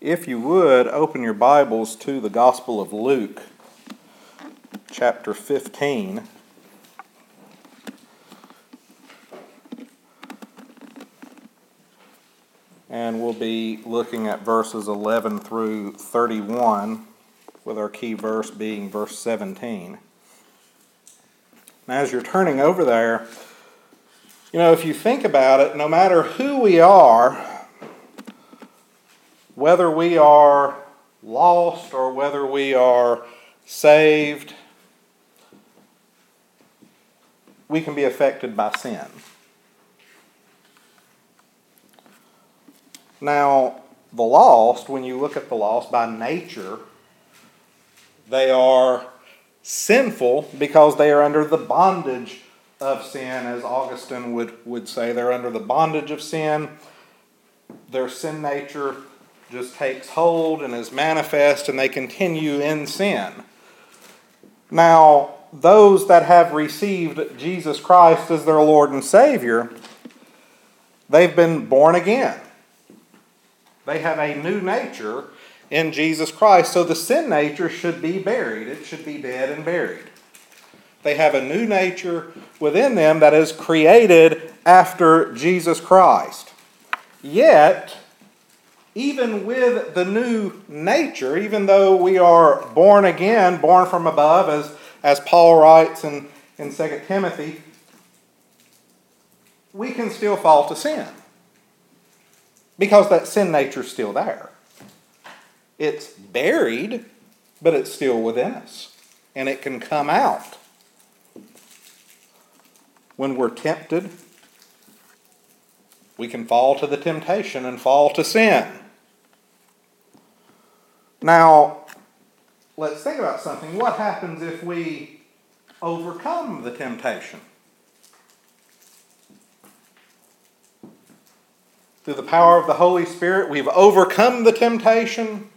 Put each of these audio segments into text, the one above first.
If you would, open your Bibles to the Gospel of Luke, chapter 15. And we'll be looking at verses 11 through 31, with our key verse being verse 17. Now, as you're turning over there, you know, if you think about it, no matter who we are, whether we are lost or whether we are saved, we can be affected by sin. Now, the lost, when you look at the lost by nature, they are sinful because they are under the bondage of sin, as Augustine would, would say. They're under the bondage of sin. Their sin nature just takes hold and is manifest, and they continue in sin. Now, those that have received Jesus Christ as their Lord and Savior, they've been born again. They have a new nature, in Jesus Christ. So the sin nature should be buried, it should be dead and buried. They have a new nature within them that is created after Jesus Christ. Yet, even with the new nature, even though we are born again, born from above, as, as Paul writes in, in 2 Timothy, we can still fall to sin. Because that sin nature is still there. It's buried, but it's still within us. And it can come out. When we're tempted, we can fall to the temptation and fall to sin. Now, let's think about something. What happens if we overcome the temptation? Through the power of the Holy Spirit, we've overcome the temptation.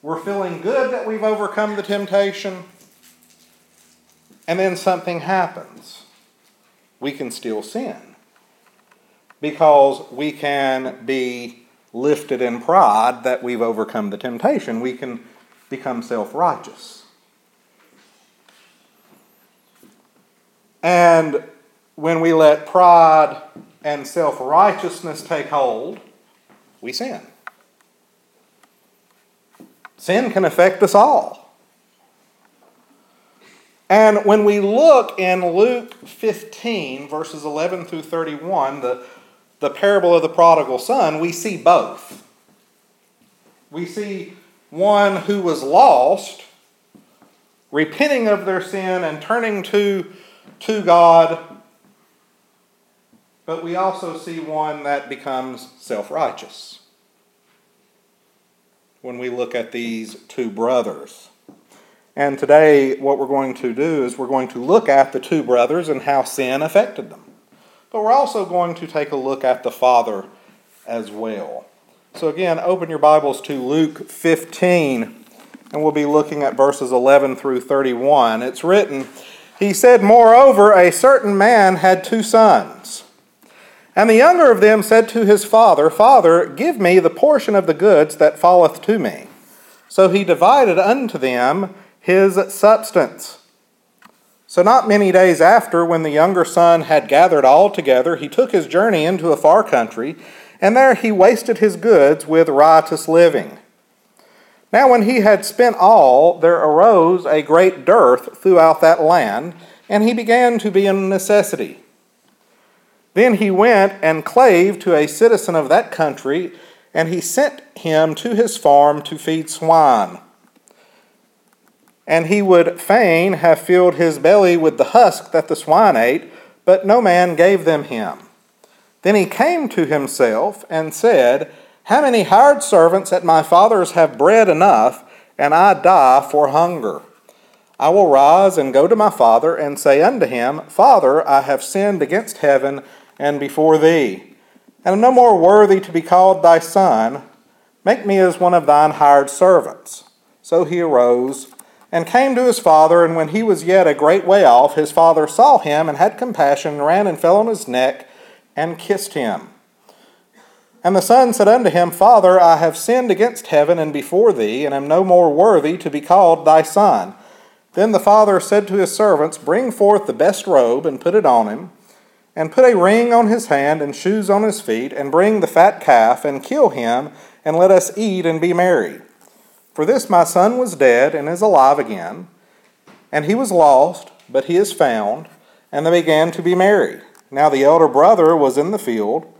We're feeling good that we've overcome the temptation. And then something happens. We can still sin. Because we can be lifted in pride that we've overcome the temptation. We can become self righteous. And when we let pride and self righteousness take hold, we sin. Sin can affect us all. And when we look in Luke 15, verses 11 through 31, the, the parable of the prodigal son, we see both. We see one who was lost, repenting of their sin and turning to, to God but we also see one that becomes self righteous when we look at these two brothers. And today, what we're going to do is we're going to look at the two brothers and how sin affected them. But we're also going to take a look at the father as well. So, again, open your Bibles to Luke 15, and we'll be looking at verses 11 through 31. It's written, He said, Moreover, a certain man had two sons. And the younger of them said to his father, Father, give me the portion of the goods that falleth to me. So he divided unto them his substance. So, not many days after, when the younger son had gathered all together, he took his journey into a far country, and there he wasted his goods with riotous living. Now, when he had spent all, there arose a great dearth throughout that land, and he began to be in necessity. Then he went and clave to a citizen of that country, and he sent him to his farm to feed swine. And he would fain have filled his belly with the husk that the swine ate, but no man gave them him. Then he came to himself and said, How many hired servants at my father's have bread enough, and I die for hunger? I will rise and go to my father and say unto him, Father, I have sinned against heaven and before thee, and am no more worthy to be called thy son. Make me as one of thine hired servants. So he arose and came to his father, and when he was yet a great way off, his father saw him and had compassion, and ran and fell on his neck and kissed him. And the son said unto him, Father, I have sinned against heaven and before thee, and am no more worthy to be called thy son. Then the father said to his servants, Bring forth the best robe, and put it on him and put a ring on his hand and shoes on his feet, and bring the fat calf, and kill him, and let us eat and be merry. For this my son was dead and is alive again, and he was lost, but he is found. And they began to be merry. Now the elder brother was in the field,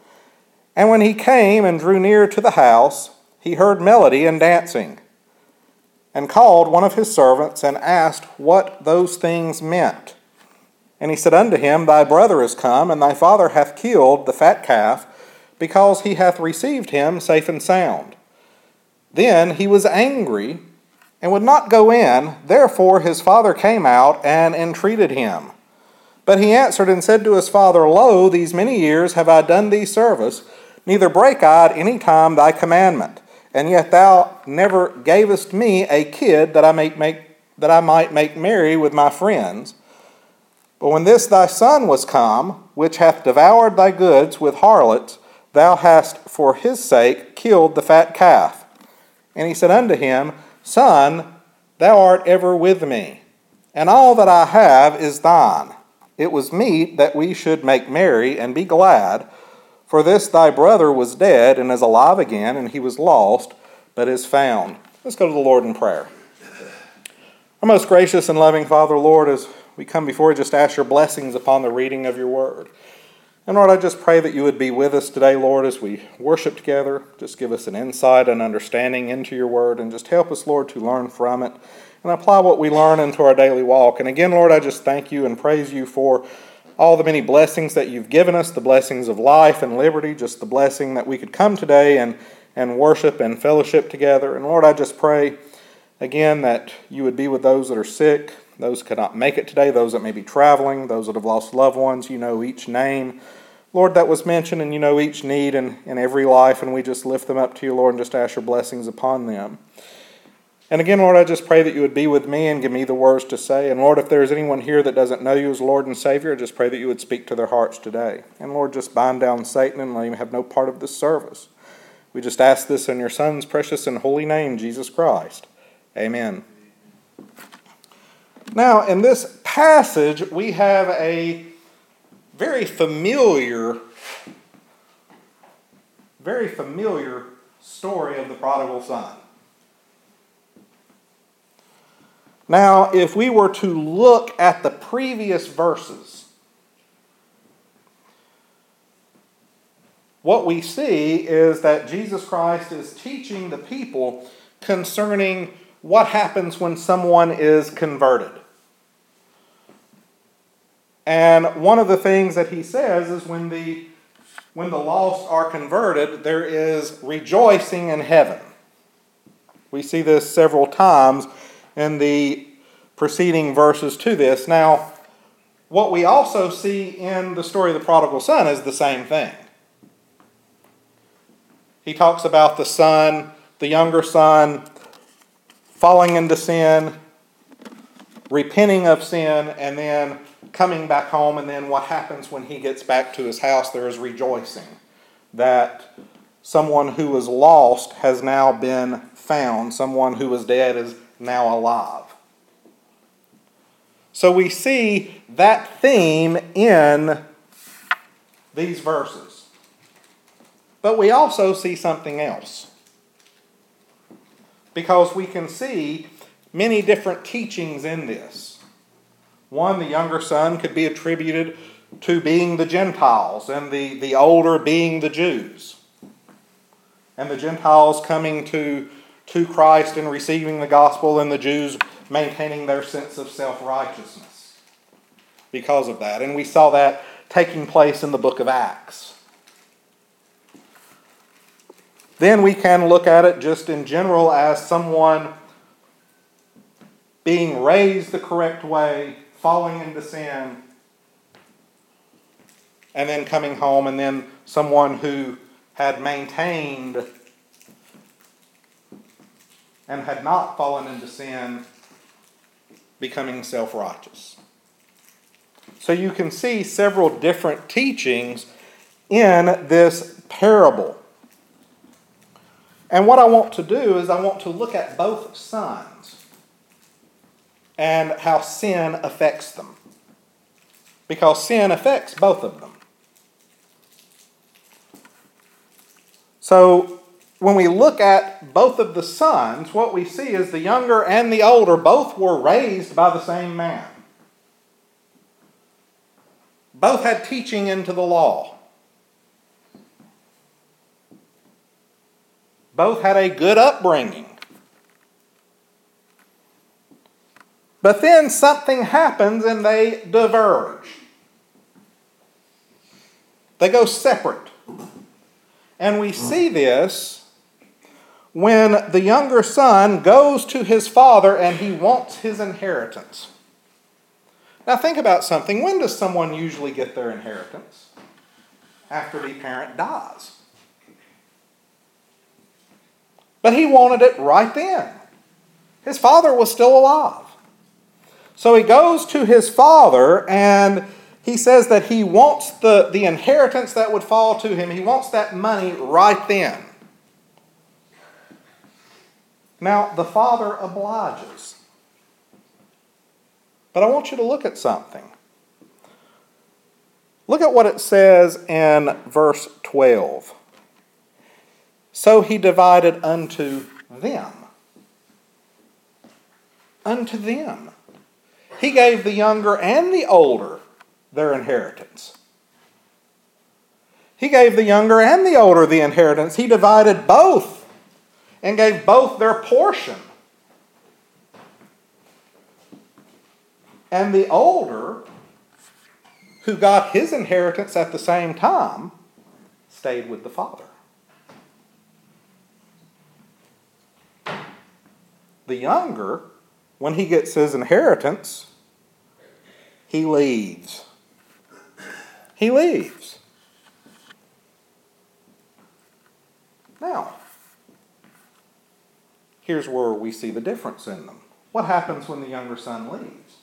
and when he came and drew near to the house, he heard melody and dancing, and called one of his servants and asked what those things meant. And he said unto him, Thy brother is come, and thy father hath killed the fat calf, because he hath received him safe and sound. Then he was angry and would not go in. Therefore his father came out and entreated him. But he answered and said to his father, Lo, these many years have I done thee service, neither break I at any time thy commandment. And yet thou never gavest me a kid that I might make, that I might make merry with my friends. But when this thy son was come, which hath devoured thy goods with harlots, thou hast for his sake killed the fat calf. And he said unto him, Son, thou art ever with me, and all that I have is thine. It was meet that we should make merry and be glad, for this thy brother was dead and is alive again, and he was lost, but is found. Let's go to the Lord in prayer. Our most gracious and loving Father, Lord, as we come before you, just ask your blessings upon the reading of your word. And Lord, I just pray that you would be with us today, Lord, as we worship together. Just give us an insight and understanding into your word, and just help us, Lord, to learn from it and apply what we learn into our daily walk. And again, Lord, I just thank you and praise you for all the many blessings that you've given us the blessings of life and liberty, just the blessing that we could come today and, and worship and fellowship together. And Lord, I just pray again that you would be with those that are sick, those who cannot make it today, those that may be traveling, those that have lost loved ones. You know each name, Lord, that was mentioned, and you know each need in, in every life, and we just lift them up to you, Lord, and just ask your blessings upon them. And again, Lord, I just pray that you would be with me and give me the words to say. And Lord, if there is anyone here that doesn't know you as Lord and Savior, I just pray that you would speak to their hearts today. And Lord, just bind down Satan and let him have no part of this service. We just ask this in your Son's precious and holy name, Jesus Christ. Amen. Now, in this passage, we have a very familiar, very familiar story of the prodigal son. Now, if we were to look at the previous verses, what we see is that Jesus Christ is teaching the people concerning what happens when someone is converted. And one of the things that he says is when the when the lost are converted, there is rejoicing in heaven. We see this several times in the preceding verses to this. Now, what we also see in the story of the prodigal son is the same thing. He talks about the son, the younger son, falling into sin, repenting of sin, and then coming back home, and then what happens when he gets back to his house? There is rejoicing that someone who was lost has now been found, someone who was dead is now alive. So we see that theme in these verses. But we also see something else. Because we can see many different teachings in this. One, the younger son could be attributed to being the Gentiles, and the, the older being the Jews. And the Gentiles coming to, to Christ and receiving the gospel, and the Jews maintaining their sense of self righteousness because of that. And we saw that taking place in the book of Acts. Then we can look at it just in general as someone being raised the correct way falling into sin, and then coming home, and then someone who had maintained and had not fallen into sin becoming self righteous. So you can see several different teachings in this parable. And what I want to do is I want to look at both sons and how sin affects them. Because sin affects both of them. So, when we look at both of the sons, what we see is the younger and the older both were raised by the same man. Both had teaching into the law. Both had a good upbringing. But then something happens and they diverge. They go separate. And we see this when the younger son goes to his father and he wants his inheritance. Now, think about something. When does someone usually get their inheritance? After the parent dies. But he wanted it right then. His father was still alive. So he goes to his father and he says that he wants the, the inheritance that would fall to him, he wants that money right then. Now, the father obliges. But I want you to look at something. Look at what it says in verse 12. So he divided unto them. Unto them. He gave the younger and the older their inheritance. He gave the younger and the older the inheritance. He divided both and gave both their portion. And the older, who got his inheritance at the same time, stayed with the father. The younger, when he gets his inheritance, he leaves. He leaves. Now, here's where we see the difference in them. What happens when the younger son leaves?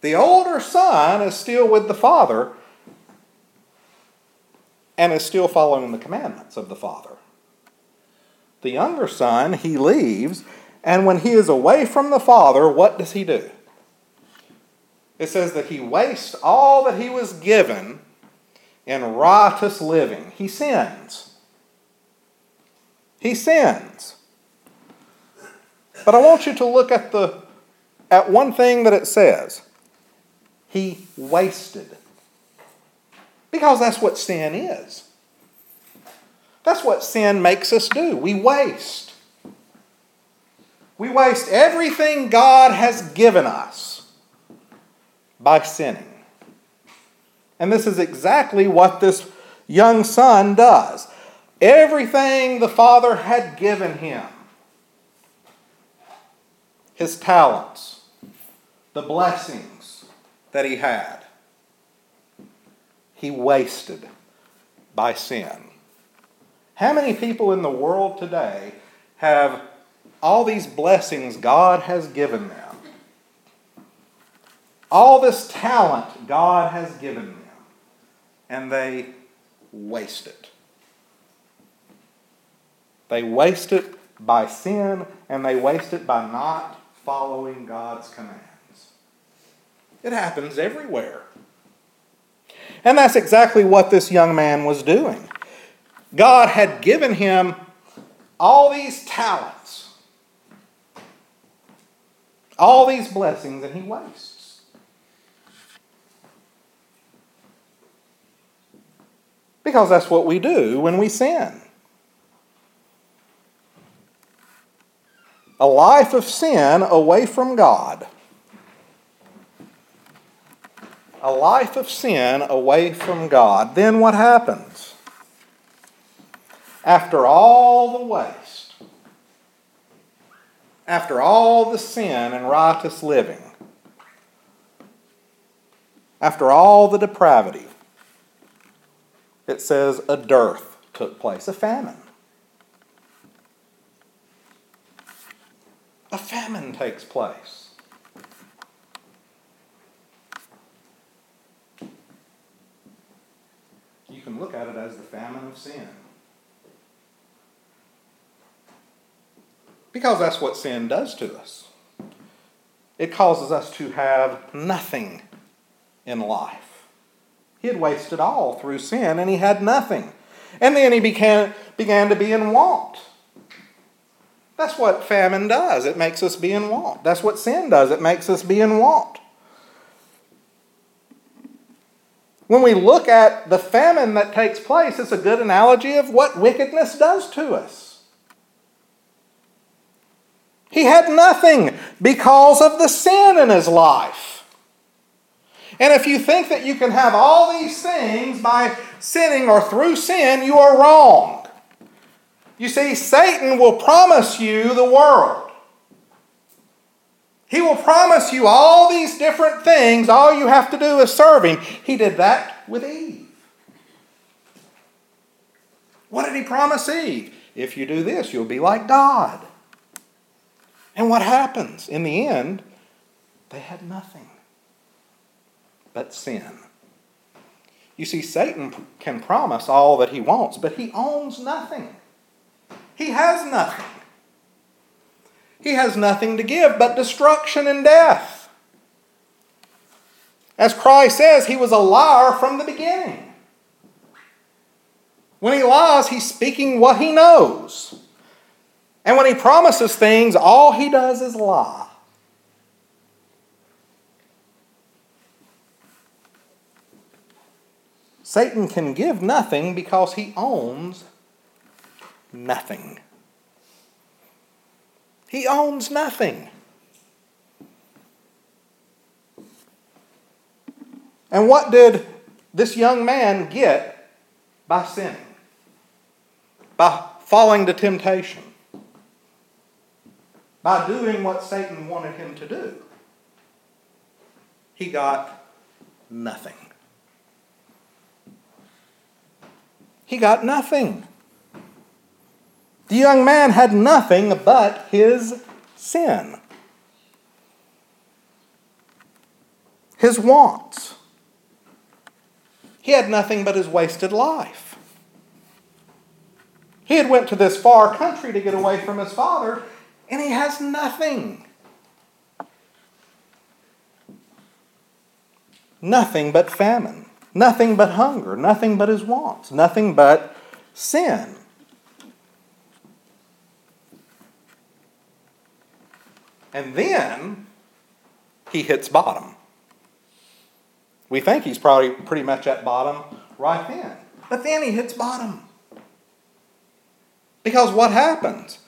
The older son is still with the father and is still following the commandments of the father. The younger son, he leaves, and when he is away from the father, what does he do? It says that he wastes all that he was given in riotous living. He sins. He sins. But I want you to look at the at one thing that it says he wasted. Because that's what sin is. That's what sin makes us do. We waste. We waste everything God has given us by sinning. And this is exactly what this young son does. Everything the father had given him his talents, the blessings, that he had, he wasted by sin. How many people in the world today have all these blessings God has given them? All this talent God has given them, and they waste it. They waste it by sin, and they waste it by not following God's commands. It happens everywhere. And that's exactly what this young man was doing. God had given him all these talents, all these blessings, and he wastes. Because that's what we do when we sin. A life of sin away from God a life of sin away from God, then what happens? After all the waste, after all the sin and riotous living, after all the depravity, it says a dearth took place, a famine. A famine takes place. You can look at it as the famine of sin. Because that's what sin does to us. It causes us to have nothing in life. He had wasted all through sin and he had nothing. And then he began, began to be in want. That's what famine does. It makes us be in want. That's what sin does. It makes us be in want. When we look at the famine that takes place, it's a good analogy of what wickedness does to us. He had nothing because of the sin in his life. And if you think that you can have all these things by sinning or through sin, you are wrong. You see, Satan will promise you the world. He will promise you all these different things. All you have to do is serve Him. He did that with Eve. What did He promise Eve? If you do this, you'll be like God. And what happens? In the end, they had nothing but sin. You see, Satan can promise all that he wants, but he owns nothing. He has nothing. He has nothing to give but destruction and death. As Christ says, he was a liar from the beginning. When he lies, he's speaking what he knows. And when he promises things, all he does is lie. Satan can give nothing because he owns nothing. He owns nothing. And what did this young man get by sinning? By falling to temptation? By doing what Satan wanted him to do? He got nothing. He got nothing. The young man had nothing but his sin, his wants. He had nothing but his wasted life. He had went to this far country to get away from his father, and he has nothing. Nothing but famine, nothing but hunger, nothing but his wants, nothing but sin. And then he hits bottom. We think he's probably pretty much at bottom right then. But then he hits bottom. Because what happens?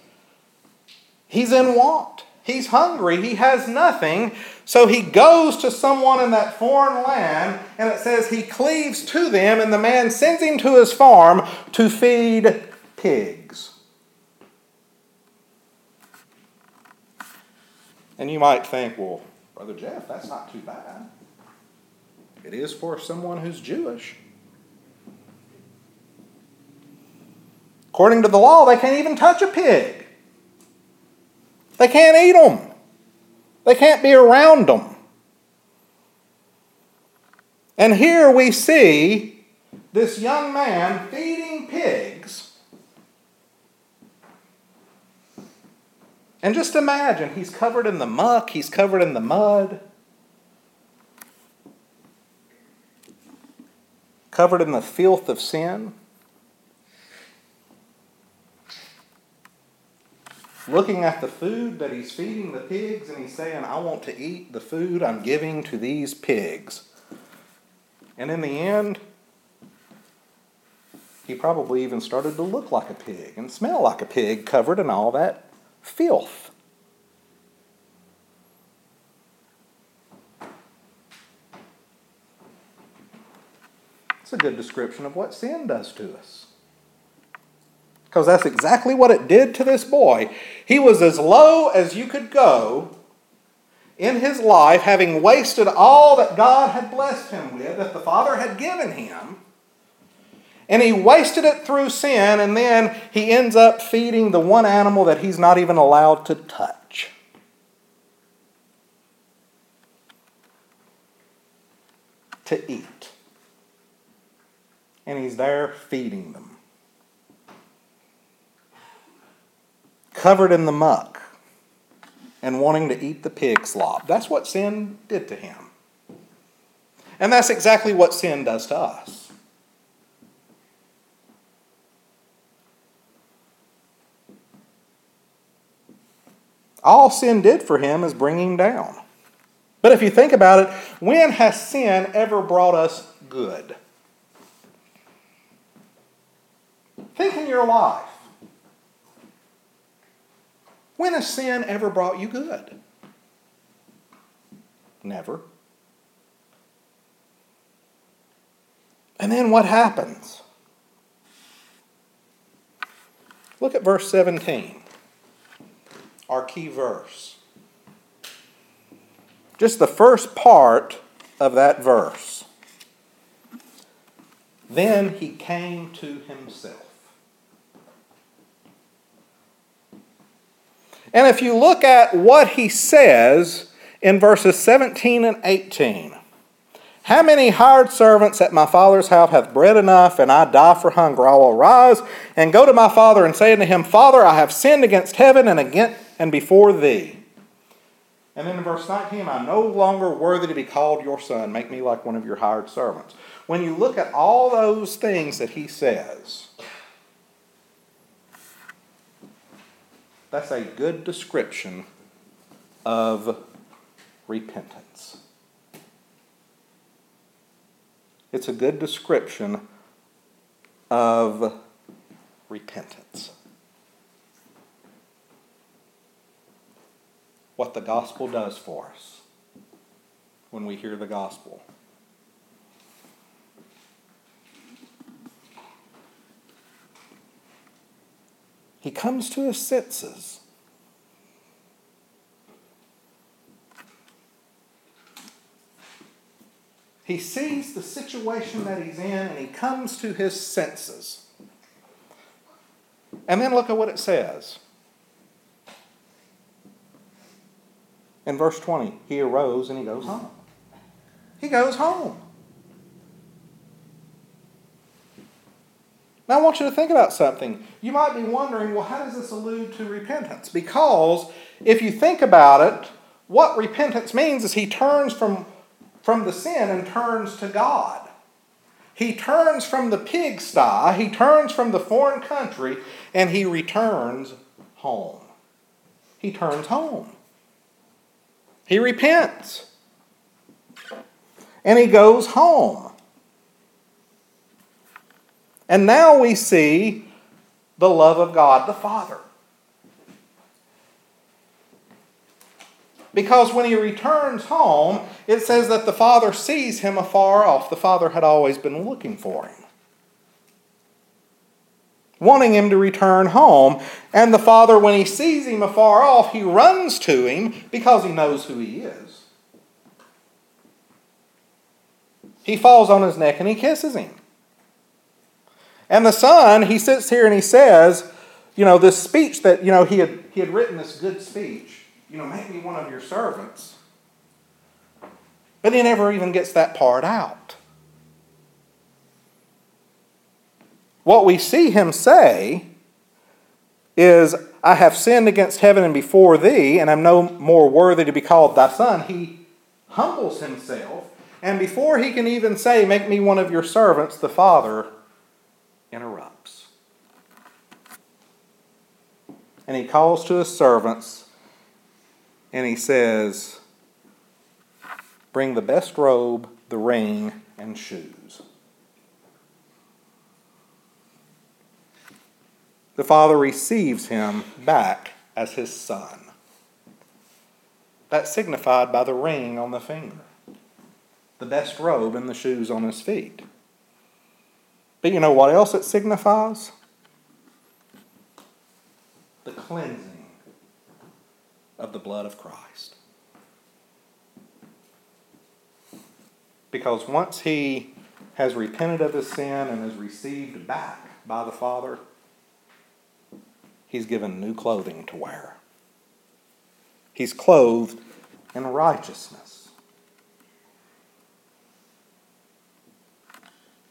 He's in want. He's hungry. He has nothing. So he goes to someone in that foreign land, and it says he cleaves to them, and the man sends him to his farm to feed pigs. And you might think, well, Brother Jeff, that's not too bad. It is for someone who's Jewish. According to the law, they can't even touch a pig. They can't eat them. They can't be around them. And here we see this young man feeding pigs And just imagine, he's covered in the muck, he's covered in the mud, covered in the filth of sin. Looking at the food that he's feeding the pigs, and he's saying, I want to eat the food I'm giving to these pigs. And in the end, he probably even started to look like a pig and smell like a pig, covered in all that filth. It's a good description of what sin does to us. Because that's exactly what it did to this boy. He was as low as you could go in his life, having wasted all that God had blessed him with, that the Father had given him. And he wasted it through sin, and then he ends up feeding the one animal that he's not even allowed to touch. To eat. And he's there feeding them. Covered in the muck and wanting to eat the pig slop. That's what sin did to him. And that's exactly what sin does to us. All sin did for him is bring him down. But if you think about it, when has sin ever brought us good? Think in your life. When has sin ever brought you good? Never. And then what happens? Look at verse 17 our key verse. Just the first part of that verse. Then he came to himself. And if you look at what he says in verses 17 and 18, how many hired servants at my father's house hath bread enough, and I die for hunger? I will rise and go to my father and say unto him, Father, I have sinned against heaven and against and before thee. And then in verse 19, I'm no longer worthy to be called your son. Make me like one of your hired servants. When you look at all those things that he says, that's a good description of repentance. It's a good description of repentance. What the gospel does for us when we hear the gospel. He comes to his senses. He sees the situation that he's in and he comes to his senses. And then look at what it says. In verse 20, he arose and he goes home. He goes home. Now, I want you to think about something. You might be wondering, well, how does this allude to repentance? Because if you think about it, what repentance means is he turns from, from the sin and turns to God. He turns from the pigsty, he turns from the foreign country, and he returns home. He turns home. He repents. And he goes home. And now we see the love of God the Father. Because when he returns home, it says that the Father sees him afar off. The Father had always been looking for him, wanting him to return home. And the Father, when he sees him afar off, he runs to him because he knows who he is. He falls on his neck and he kisses him. And the son, he sits here and he says, you know, this speech that, you know, he had, he had written this good speech, you know, make me one of your servants. But he never even gets that part out. What we see him say is, I have sinned against heaven and before thee, and I am no more worthy to be called thy son. He humbles himself, and before he can even say, Make me one of your servants, the Father interrupts. And he calls to his servants and he says, Bring the best robe, the ring, and shoes. The father receives him back as his son. That's signified by the ring on the finger, the best robe, and the shoes on his feet. But you know what else it signifies? The cleansing of the blood of Christ. Because once he has repented of his sin and is received back by the Father, he's given new clothing to wear. He's clothed in righteousness.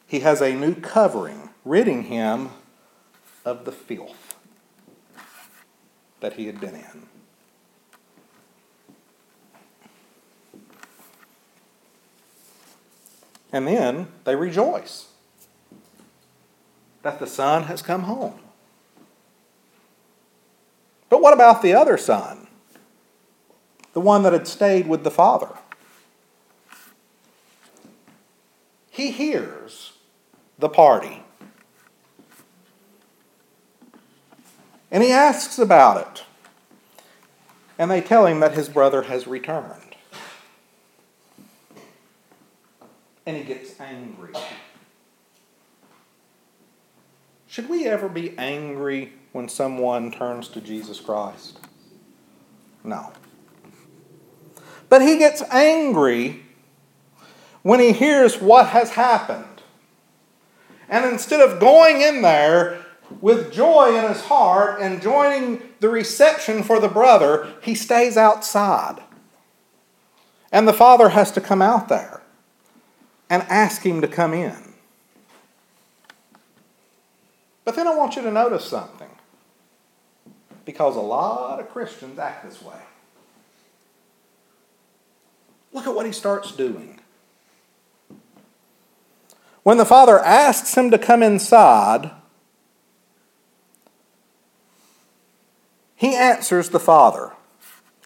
He has a new covering, ridding him of the filth that he had been in. And then they rejoice that the son has come home. But what about the other son? The one that had stayed with the father? He hears the party. And he asks about it. And they tell him that his brother has returned. And he gets angry. Should we ever be angry when someone turns to Jesus Christ? No. But he gets angry when he hears what has happened. And instead of going in there with joy in his heart and joining the reception for the brother, he stays outside. And the father has to come out there and ask him to come in. But then I want you to notice something. Because a lot of Christians act this way. Look at what he starts doing. When the father asks him to come inside, he answers the father.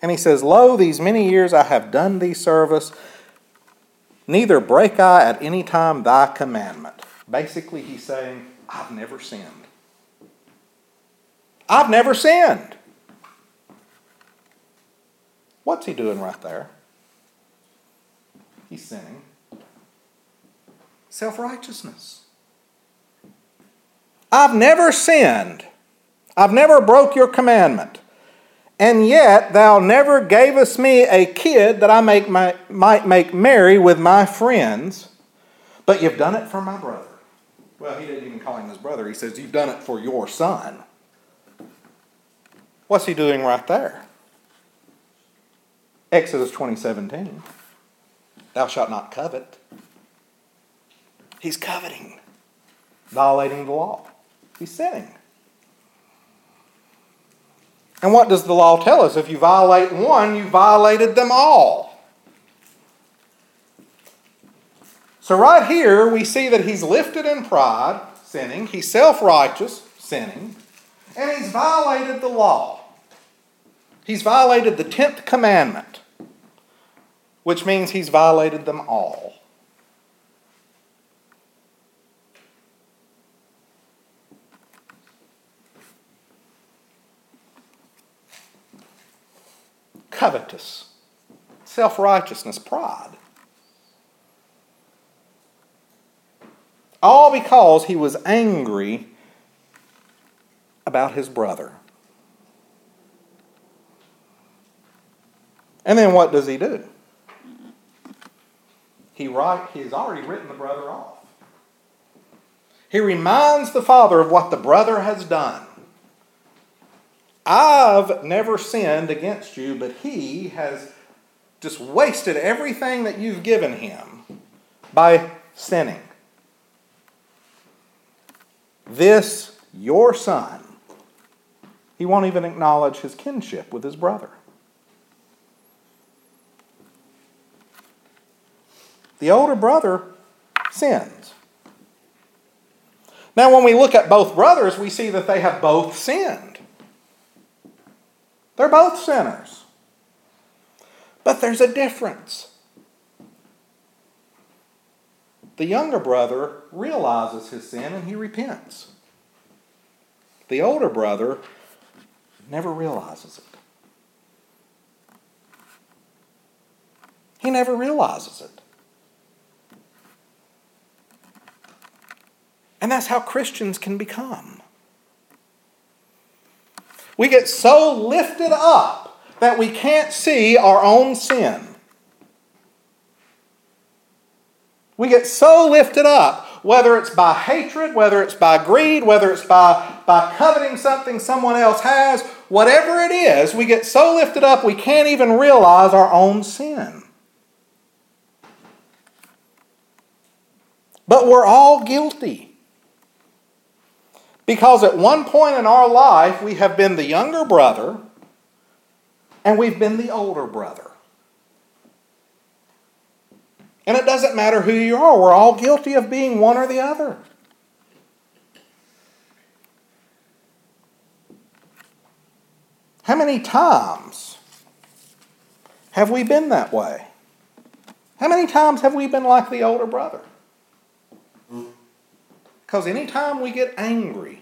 And he says, Lo, these many years I have done thee service, neither break I at any time thy commandment. Basically, he's saying, I've never sinned. I've never sinned. What's he doing right there? He's sinning. Self righteousness. I've never sinned. I've never broke your commandment. And yet thou never gavest me a kid that I make my, might make merry with my friends, but you've done it for my brother. Well, he didn't even call him his brother. He says, You've done it for your son. What's he doing right there? Exodus 2017. Thou shalt not covet. He's coveting, violating the law. He's sinning. And what does the law tell us? If you violate one, you violated them all. So, right here, we see that he's lifted in pride, sinning. He's self righteous, sinning. And he's violated the law. He's violated the 10th commandment, which means he's violated them all. Covetous, self righteousness, pride. All because he was angry about his brother. And then what does he do? He write, he's already written the brother off. He reminds the father of what the brother has done. I've never sinned against you, but he has just wasted everything that you've given him by sinning. This, your son, he won't even acknowledge his kinship with his brother. The older brother sins. Now, when we look at both brothers, we see that they have both sinned. They're both sinners. But there's a difference. The younger brother realizes his sin and he repents. The older brother never realizes it. He never realizes it. And that's how Christians can become. We get so lifted up that we can't see our own sin. We get so lifted up, whether it's by hatred, whether it's by greed, whether it's by, by coveting something someone else has, whatever it is, we get so lifted up we can't even realize our own sin. But we're all guilty. Because at one point in our life, we have been the younger brother and we've been the older brother. And it doesn't matter who you are, we're all guilty of being one or the other. How many times have we been that way? How many times have we been like the older brother? Because anytime we get angry,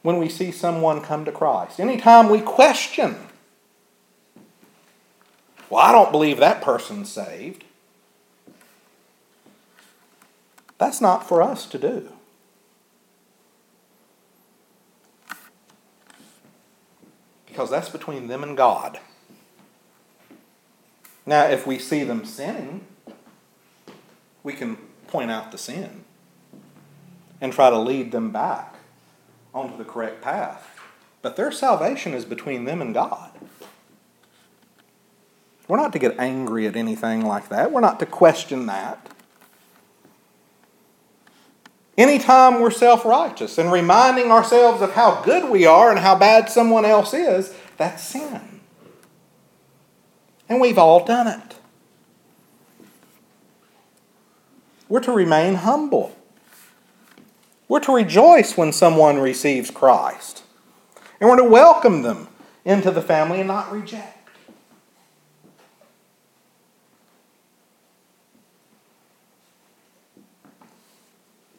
when we see someone come to Christ, anytime we question, well, I don't believe that person's saved, that's not for us to do. Because that's between them and God. Now, if we see them sinning, we can point out the sin and try to lead them back onto the correct path. But their salvation is between them and God. We're not to get angry at anything like that. We're not to question that. Anytime we're self righteous and reminding ourselves of how good we are and how bad someone else is, that's sin. And we've all done it. We're to remain humble. We're to rejoice when someone receives Christ. And we're to welcome them into the family and not reject.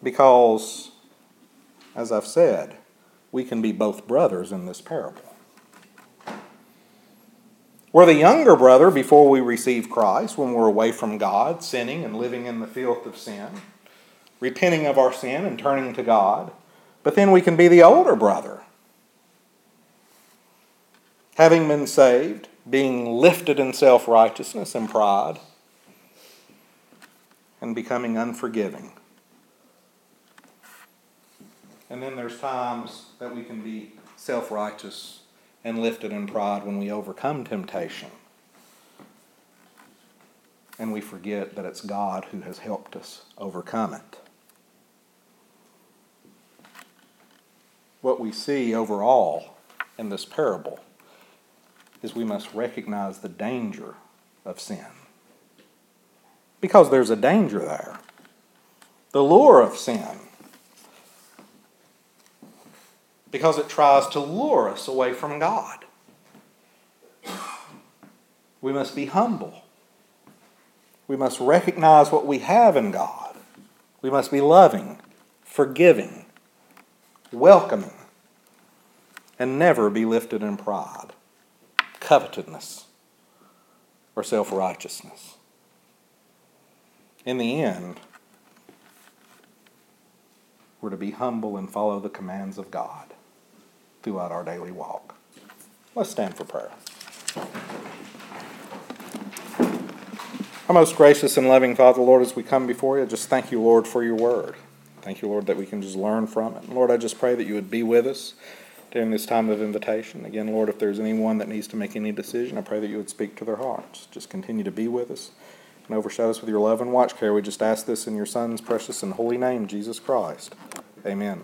Because, as I've said, we can be both brothers in this parable. We're the younger brother before we receive Christ, when we're away from God, sinning and living in the filth of sin, repenting of our sin and turning to God. But then we can be the older brother, having been saved, being lifted in self righteousness and pride, and becoming unforgiving. And then there's times that we can be self righteous and lifted in pride when we overcome temptation. And we forget that it's God who has helped us overcome it. What we see overall in this parable is we must recognize the danger of sin. Because there's a danger there. The lure of sin because it tries to lure us away from God. We must be humble. We must recognize what we have in God. We must be loving, forgiving, welcoming, and never be lifted in pride, covetousness, or self righteousness. In the end, we're to be humble and follow the commands of God throughout our daily walk. Let's stand for prayer. Our most gracious and loving Father, Lord, as we come before you, I just thank you, Lord, for your word. Thank you, Lord, that we can just learn from it. Lord, I just pray that you would be with us during this time of invitation. Again, Lord, if there's anyone that needs to make any decision, I pray that you would speak to their hearts. Just continue to be with us and overshadow us with your love and watch care. We just ask this in your Son's precious and holy name, Jesus Christ. Amen.